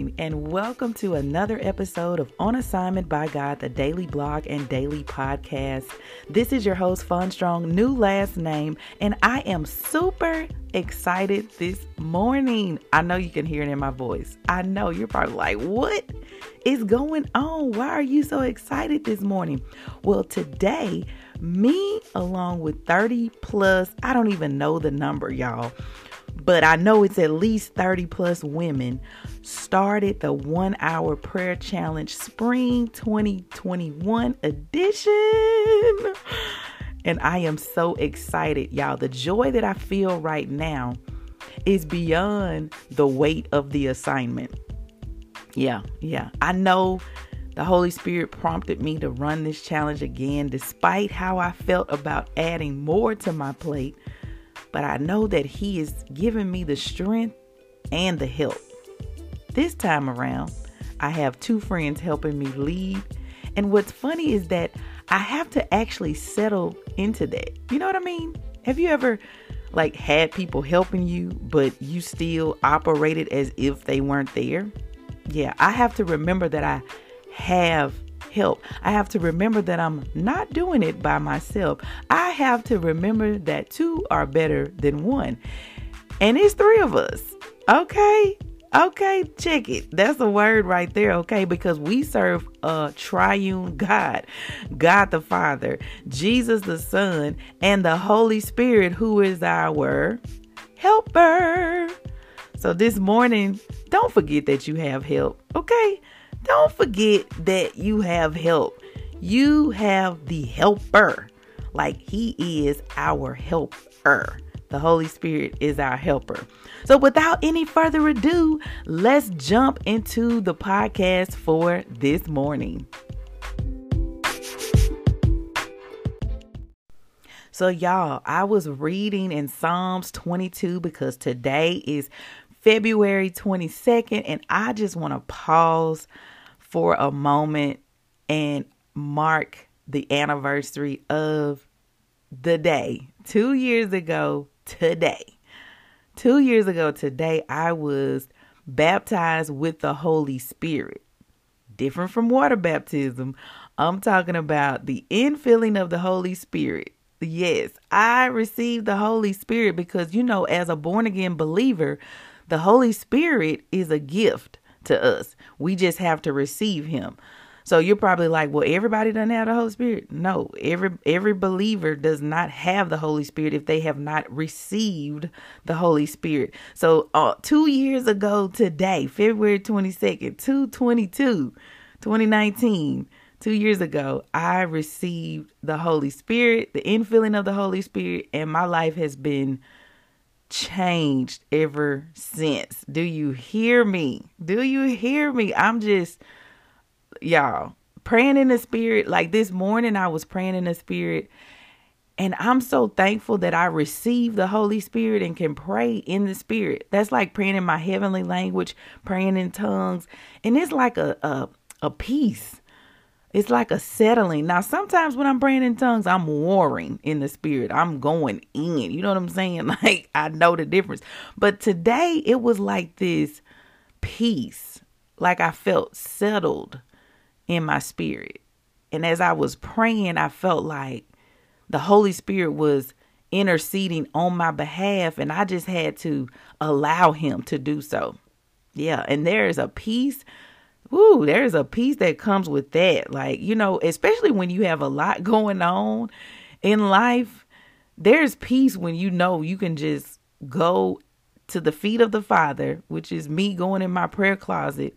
Morning, and welcome to another episode of On Assignment by God, the daily blog and daily podcast. This is your host, Fon Strong, new last name, and I am super excited this morning. I know you can hear it in my voice. I know you're probably like, What is going on? Why are you so excited this morning? Well, today, me along with 30 plus, I don't even know the number, y'all but I know it's at least 30 plus women started the one hour prayer challenge spring 2021 edition. And I am so excited, y'all. The joy that I feel right now is beyond the weight of the assignment. Yeah, yeah. I know the Holy Spirit prompted me to run this challenge again, despite how I felt about adding more to my plate but I know that He is giving me the strength and the help. This time around, I have two friends helping me lead. And what's funny is that I have to actually settle into that. You know what I mean? Have you ever like had people helping you, but you still operated as if they weren't there? Yeah, I have to remember that I have help. I have to remember that I'm not doing it by myself. I have to remember that two are better than one. And it's three of us. Okay? Okay, check it. That's a word right there, okay? Because we serve a triune God God the Father, Jesus the Son, and the Holy Spirit, who is our helper. So this morning, don't forget that you have help, okay? Don't forget that you have help. You have the helper, like He is our helper. The Holy Spirit is our helper. So, without any further ado, let's jump into the podcast for this morning. So, y'all, I was reading in Psalms 22 because today is February 22nd, and I just want to pause for a moment and mark the anniversary of the day. Two years ago today, two years ago today, I was baptized with the Holy Spirit. Different from water baptism. I'm talking about the infilling of the Holy Spirit. Yes, I received the Holy Spirit because, you know, as a born again believer, the Holy Spirit is a gift to us. We just have to receive him. So you're probably like, well, everybody doesn't have the Holy Spirit. No, every every believer does not have the Holy Spirit if they have not received the Holy Spirit. So uh, two years ago today, February 22nd, 222, 2019, two years ago, I received the Holy Spirit, the infilling of the Holy Spirit, and my life has been changed ever since. Do you hear me? Do you hear me? I'm just, y'all, praying in the spirit. Like this morning, I was praying in the spirit. And I'm so thankful that I received the Holy Spirit and can pray in the Spirit. That's like praying in my heavenly language, praying in tongues. And it's like a, a, a peace it's like a settling. Now, sometimes when I'm praying in tongues, I'm warring in the spirit. I'm going in. You know what I'm saying? Like, I know the difference. But today, it was like this peace. Like I felt settled in my spirit. And as I was praying, I felt like the Holy Spirit was interceding on my behalf. And I just had to allow Him to do so. Yeah. And there is a peace Ooh, there's a peace that comes with that. Like, you know, especially when you have a lot going on in life, there's peace when you know you can just go to the feet of the Father, which is me going in my prayer closet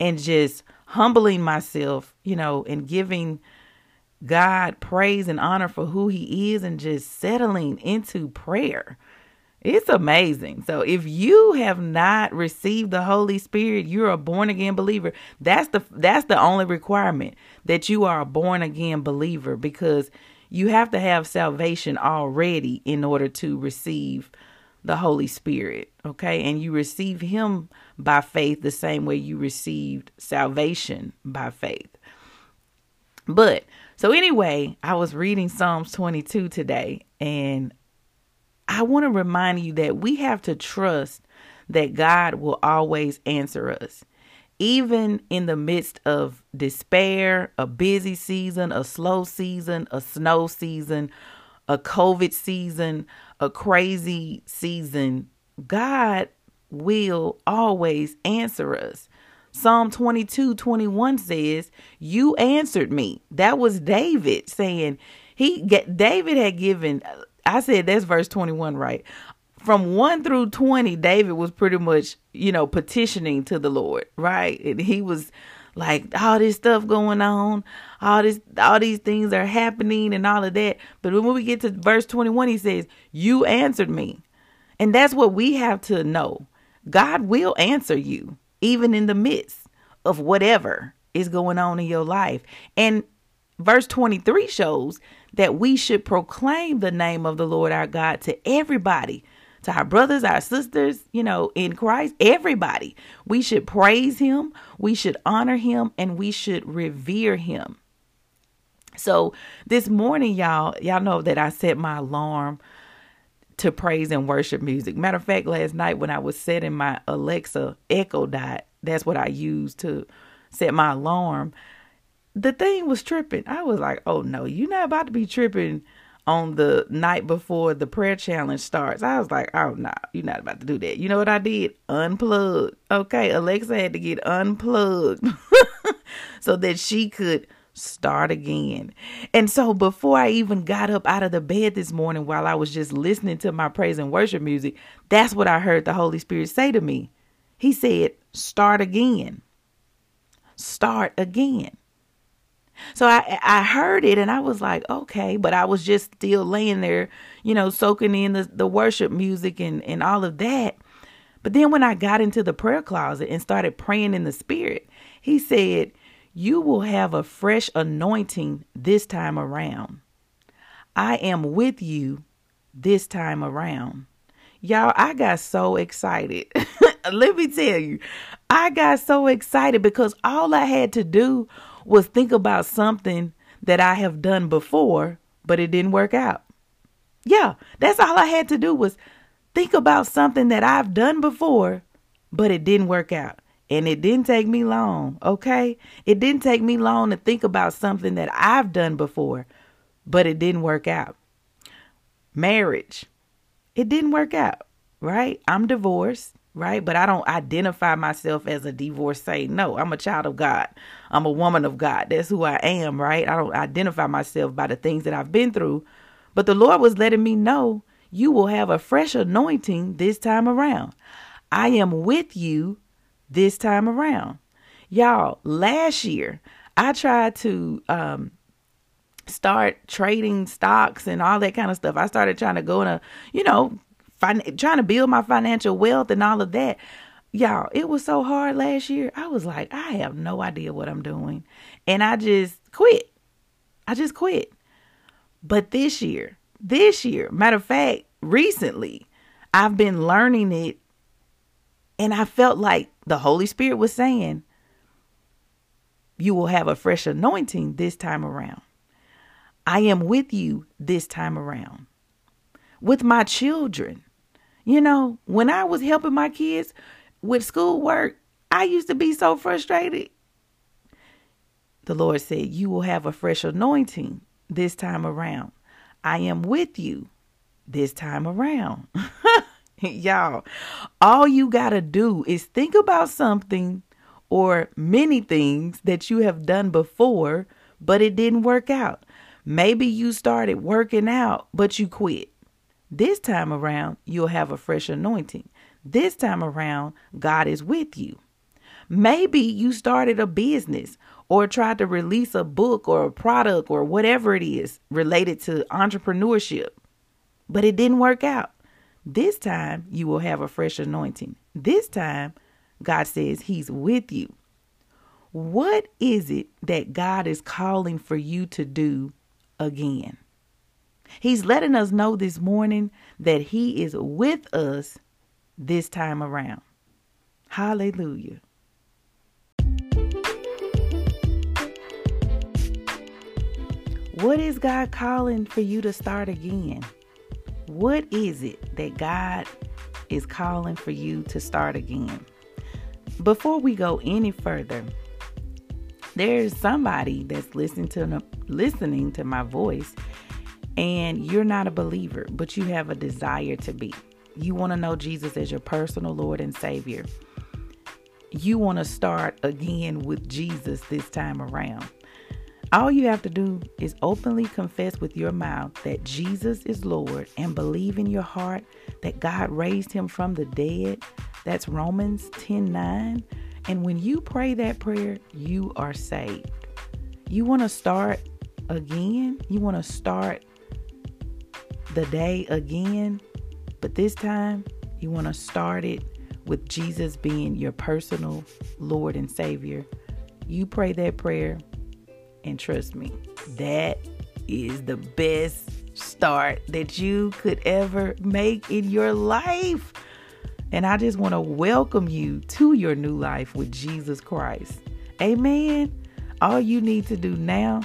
and just humbling myself, you know, and giving God praise and honor for who He is and just settling into prayer. It's amazing. So if you have not received the Holy Spirit, you're a born again believer. That's the that's the only requirement that you are a born again believer because you have to have salvation already in order to receive the Holy Spirit, okay? And you receive him by faith the same way you received salvation by faith. But so anyway, I was reading Psalms 22 today and I want to remind you that we have to trust that God will always answer us. Even in the midst of despair, a busy season, a slow season, a snow season, a COVID season, a crazy season, God will always answer us. Psalm 22 21 says, You answered me. That was David saying, he David had given I said that's verse 21, right? From 1 through 20, David was pretty much, you know, petitioning to the Lord, right? And he was like all this stuff going on, all this all these things are happening and all of that. But when we get to verse 21, he says, "You answered me." And that's what we have to know. God will answer you even in the midst of whatever is going on in your life. And verse 23 shows that we should proclaim the name of the Lord our God to everybody, to our brothers, our sisters, you know, in Christ, everybody. We should praise him, we should honor him, and we should revere him. So this morning, y'all, y'all know that I set my alarm to praise and worship music. Matter of fact, last night when I was setting my Alexa Echo Dot, that's what I used to set my alarm the thing was tripping. I was like, oh no, you're not about to be tripping on the night before the prayer challenge starts. I was like, oh no, you're not about to do that. You know what I did? Unplug. Okay, Alexa had to get unplugged so that she could start again. And so before I even got up out of the bed this morning while I was just listening to my praise and worship music, that's what I heard the Holy Spirit say to me. He said, start again. Start again. So I I heard it and I was like, okay, but I was just still laying there, you know, soaking in the, the worship music and, and all of that. But then when I got into the prayer closet and started praying in the spirit, he said, You will have a fresh anointing this time around. I am with you this time around. Y'all, I got so excited. Let me tell you, I got so excited because all I had to do was think about something that I have done before, but it didn't work out. Yeah, that's all I had to do was think about something that I've done before, but it didn't work out. And it didn't take me long, okay? It didn't take me long to think about something that I've done before, but it didn't work out. Marriage, it didn't work out, right? I'm divorced right? But I don't identify myself as a divorcee. No, I'm a child of God. I'm a woman of God. That's who I am, right? I don't identify myself by the things that I've been through. But the Lord was letting me know you will have a fresh anointing this time around. I am with you this time around. Y'all, last year I tried to um, start trading stocks and all that kind of stuff. I started trying to go in a, you know, fin- trying to build my financial wealth and all of that. Y'all, it was so hard last year. I was like, I have no idea what I'm doing. And I just quit. I just quit. But this year, this year, matter of fact, recently, I've been learning it. And I felt like the Holy Spirit was saying, You will have a fresh anointing this time around. I am with you this time around. With my children, you know, when I was helping my kids with schoolwork, I used to be so frustrated. The Lord said, You will have a fresh anointing this time around. I am with you this time around. Y'all, all you got to do is think about something or many things that you have done before, but it didn't work out. Maybe you started working out, but you quit. This time around, you'll have a fresh anointing. This time around, God is with you. Maybe you started a business or tried to release a book or a product or whatever it is related to entrepreneurship, but it didn't work out. This time you will have a fresh anointing. This time, God says He's with you. What is it that God is calling for you to do again? He's letting us know this morning that He is with us this time around. Hallelujah. What is God calling for you to start again? What is it that God is calling for you to start again? Before we go any further, there's somebody that's listening to listening to my voice and you're not a believer, but you have a desire to be. You want to know Jesus as your personal Lord and Savior. You want to start again with Jesus this time around. All you have to do is openly confess with your mouth that Jesus is Lord and believe in your heart that God raised him from the dead. That's Romans 10 9. And when you pray that prayer, you are saved. You want to start again? You want to start the day again? But this time, you want to start it with Jesus being your personal Lord and Savior. You pray that prayer, and trust me, that is the best start that you could ever make in your life. And I just want to welcome you to your new life with Jesus Christ. Amen. All you need to do now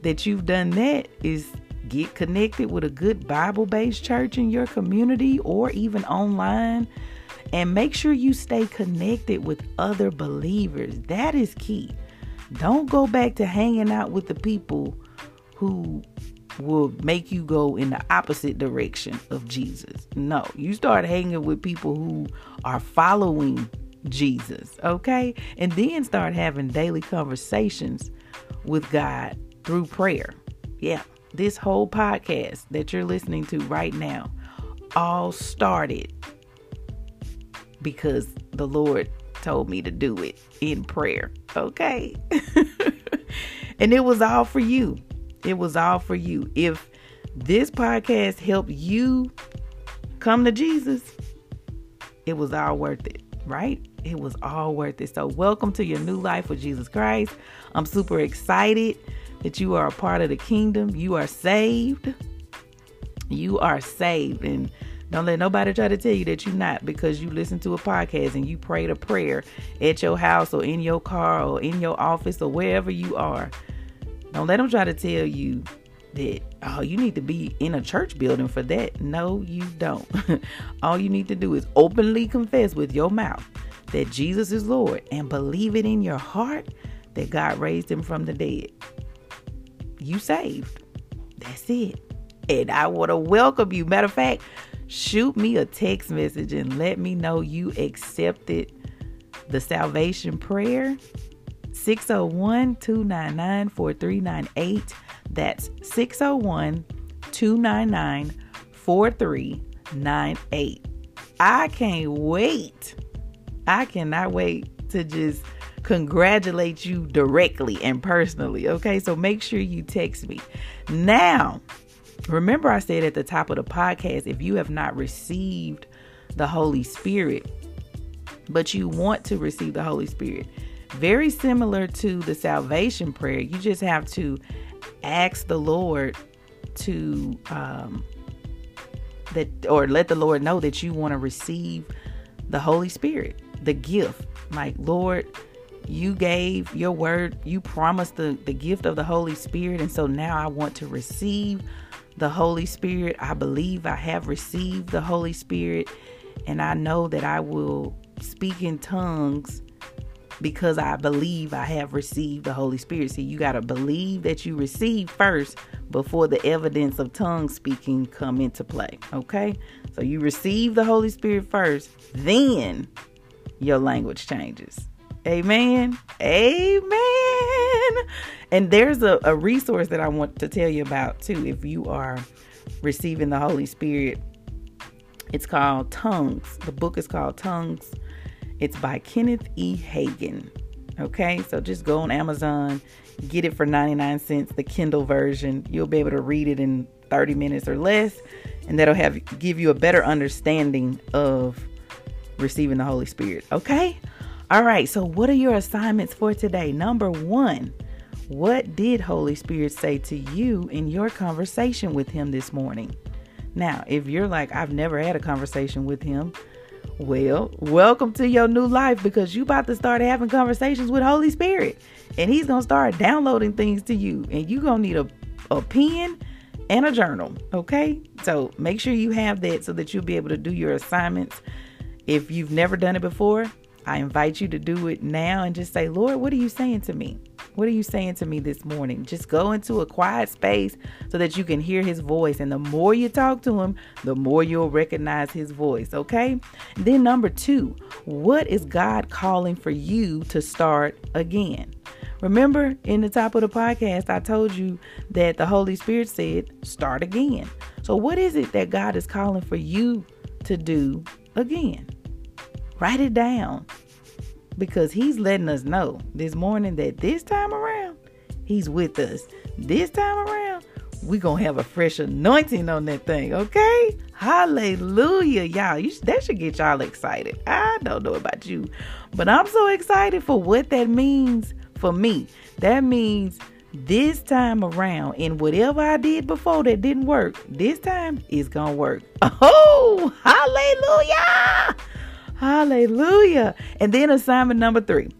that you've done that is get connected with a good Bible based church in your community or even online. And make sure you stay connected with other believers. That is key. Don't go back to hanging out with the people who will make you go in the opposite direction of Jesus. No, you start hanging with people who are following Jesus, okay? And then start having daily conversations with God through prayer. Yeah, this whole podcast that you're listening to right now all started because the Lord told me to do it in prayer, okay? and it was all for you. It was all for you. If this podcast helped you come to Jesus, it was all worth it, right? It was all worth it. So, welcome to your new life with Jesus Christ. I'm super excited that you are a part of the kingdom. You are saved. You are saved. And don't let nobody try to tell you that you're not because you listen to a podcast and you prayed a prayer at your house or in your car or in your office or wherever you are. Don't let them try to tell you that, oh, you need to be in a church building for that. No, you don't. All you need to do is openly confess with your mouth that Jesus is Lord and believe it in your heart that God raised him from the dead. You saved. That's it. And I want to welcome you. Matter of fact, shoot me a text message and let me know you accepted the salvation prayer 601 299 4398. That's 601 299 4398. I can't wait. I cannot wait to just congratulate you directly and personally. Okay, so make sure you text me. Now, remember, I said at the top of the podcast if you have not received the Holy Spirit, but you want to receive the Holy Spirit, very similar to the salvation prayer. You just have to ask the Lord to um that or let the Lord know that you want to receive the Holy Spirit, the gift. Like, Lord, you gave your word, you promised the, the gift of the Holy Spirit, and so now I want to receive the Holy Spirit. I believe I have received the Holy Spirit, and I know that I will speak in tongues because I believe I have received the Holy Spirit. See, you got to believe that you receive first before the evidence of tongue speaking come into play. Okay? So you receive the Holy Spirit first, then your language changes. Amen. Amen. And there's a, a resource that I want to tell you about too if you are receiving the Holy Spirit. It's called Tongues. The book is called Tongues it's by Kenneth E. Hagin. Okay, so just go on Amazon, get it for 99 cents, the Kindle version. You'll be able to read it in 30 minutes or less, and that'll have give you a better understanding of receiving the Holy Spirit. Okay? All right, so what are your assignments for today? Number one, what did Holy Spirit say to you in your conversation with Him this morning? Now, if you're like, I've never had a conversation with Him, well, welcome to your new life because you about to start having conversations with Holy Spirit. And he's going to start downloading things to you. And you're going to need a, a pen and a journal. Okay? So make sure you have that so that you'll be able to do your assignments. If you've never done it before, I invite you to do it now and just say, Lord, what are you saying to me? What are you saying to me this morning? Just go into a quiet space so that you can hear his voice. And the more you talk to him, the more you'll recognize his voice. Okay. Then, number two, what is God calling for you to start again? Remember in the top of the podcast, I told you that the Holy Spirit said, start again. So, what is it that God is calling for you to do again? Write it down because He's letting us know this morning that this time around, He's with us. This time around, we're going to have a fresh anointing on that thing, okay? Hallelujah. Y'all, you, that should get y'all excited. I don't know about you, but I'm so excited for what that means for me. That means this time around, and whatever I did before that didn't work, this time going to work. Oh, hallelujah. Hallelujah. And then assignment number three.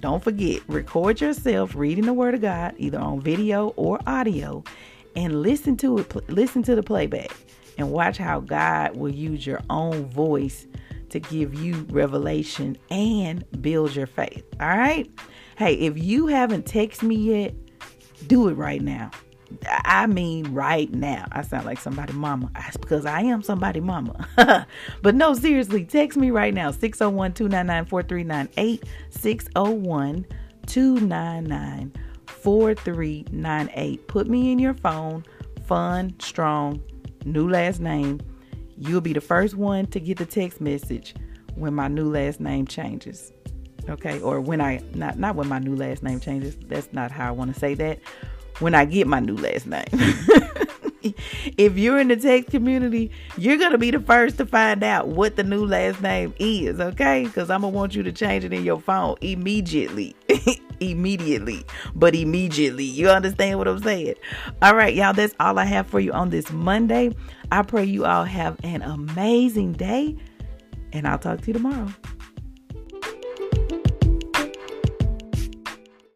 Don't forget, record yourself reading the word of God either on video or audio and listen to it listen to the playback and watch how God will use your own voice to give you revelation and build your faith. All right? Hey, if you haven't texted me yet, do it right now. I mean, right now. I sound like somebody mama. That's because I am somebody mama. but no, seriously, text me right now 601 299 4398. 601 299 4398. Put me in your phone. Fon, strong, new last name. You'll be the first one to get the text message when my new last name changes. Okay, or when I not not when my new last name changes. That's not how I want to say that when I get my new last name. if you're in the text community, you're going to be the first to find out what the new last name is, okay? Because I'm going to want you to change it in your phone immediately. immediately, but immediately. You understand what I'm saying? All right, y'all, that's all I have for you on this Monday. I pray you all have an amazing day, and I'll talk to you tomorrow.